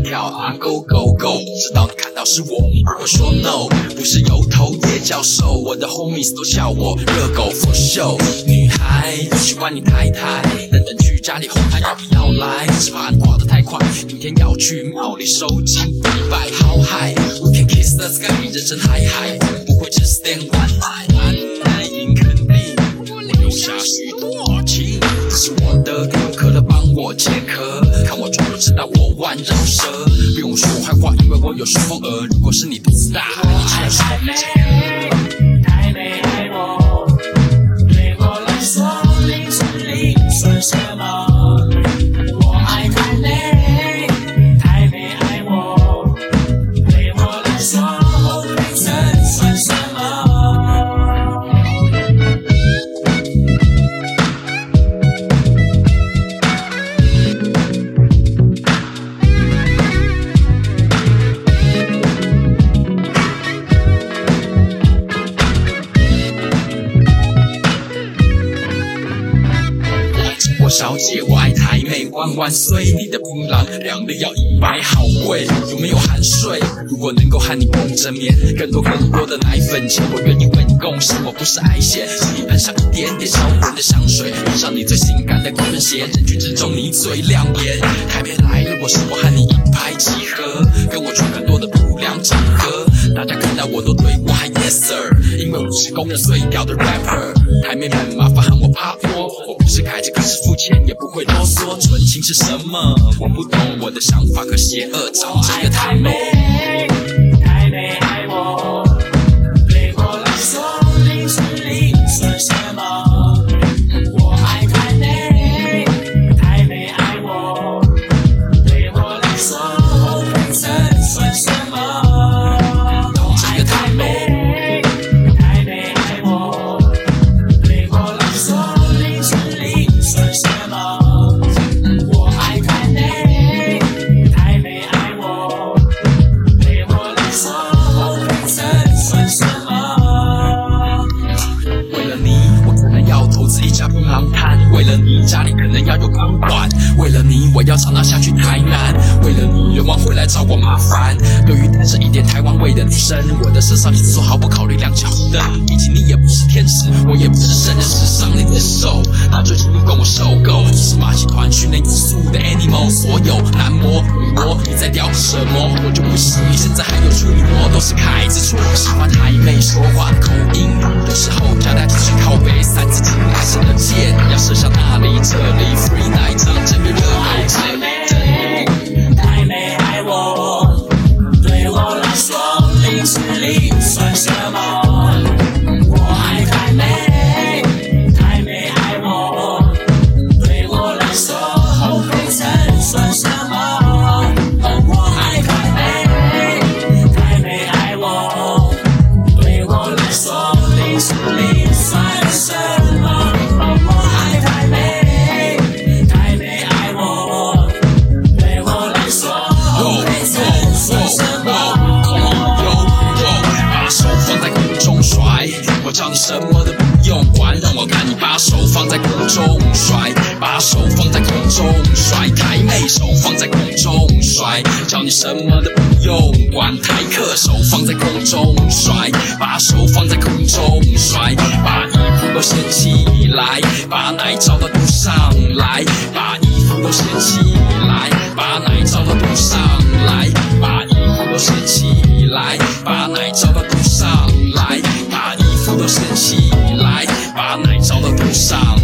叫阿 Go Go Go，直到你看到是我，而我说 No，不是油头叶教授，我的 homies 都叫我热狗 for show。女孩喜欢你太太，等等去家里哄她要不要来，只怕你挂得太快，明天要去庙里收金一拜。好 high，we can kiss the sky，人生海海，不会只是点 one night，爱应肯定，我留下许多情，这是我的歌，可乐帮我解渴，看我装就知道我弯绕舌，不用说坏话，因为我有顺风耳。如果是你肚子大，你只要说小姐，我爱台妹，万万岁！你的槟榔量的要一百，好贵，有没有含税？如果能够和你共枕眠，更多更多的奶粉钱，我愿意为你贡献。我不是爱线，请你喷上一点点销魂的香水，喷上你最性感的高跟鞋，人群之中你最亮眼。台妹来了，我是我和你一拍即合，跟我去更多的不良场合，大家看到我都对我喊 yes sir，因为我是公认最屌的 rapper。台妹们麻烦喊我趴窝，我不是开着可是付钱也不会啰嗦，纯情是什么？我不懂，我的想法和邪恶找这个台妹。为了你，我要常常下去台南；为了你，流氓会来找我麻烦。对于带着一点台湾味的女生，我的身上一说毫不考虑亮起红灯。毕竟你也不是天使，我也不是圣人，世上你的手，那最近跟我受够，你是马戏团训练有素的 animal，所有男模女模，你在屌什么？我就不信现在还有处女膜，都是凯子错。喜欢台妹说话口音，有时候夹带几句靠北，三不用管，让我看你把手放在空中甩，把手放在空中甩，台妹手放在空中甩，叫你什么都不用管，台客手放在空中甩，把手放在空中甩，把衣服都掀起来，把奶罩都堵上来，把衣服都掀起来，把奶罩都堵上来，把衣服都掀起来，把奶罩都堵上来，把衣服都掀起来。solid.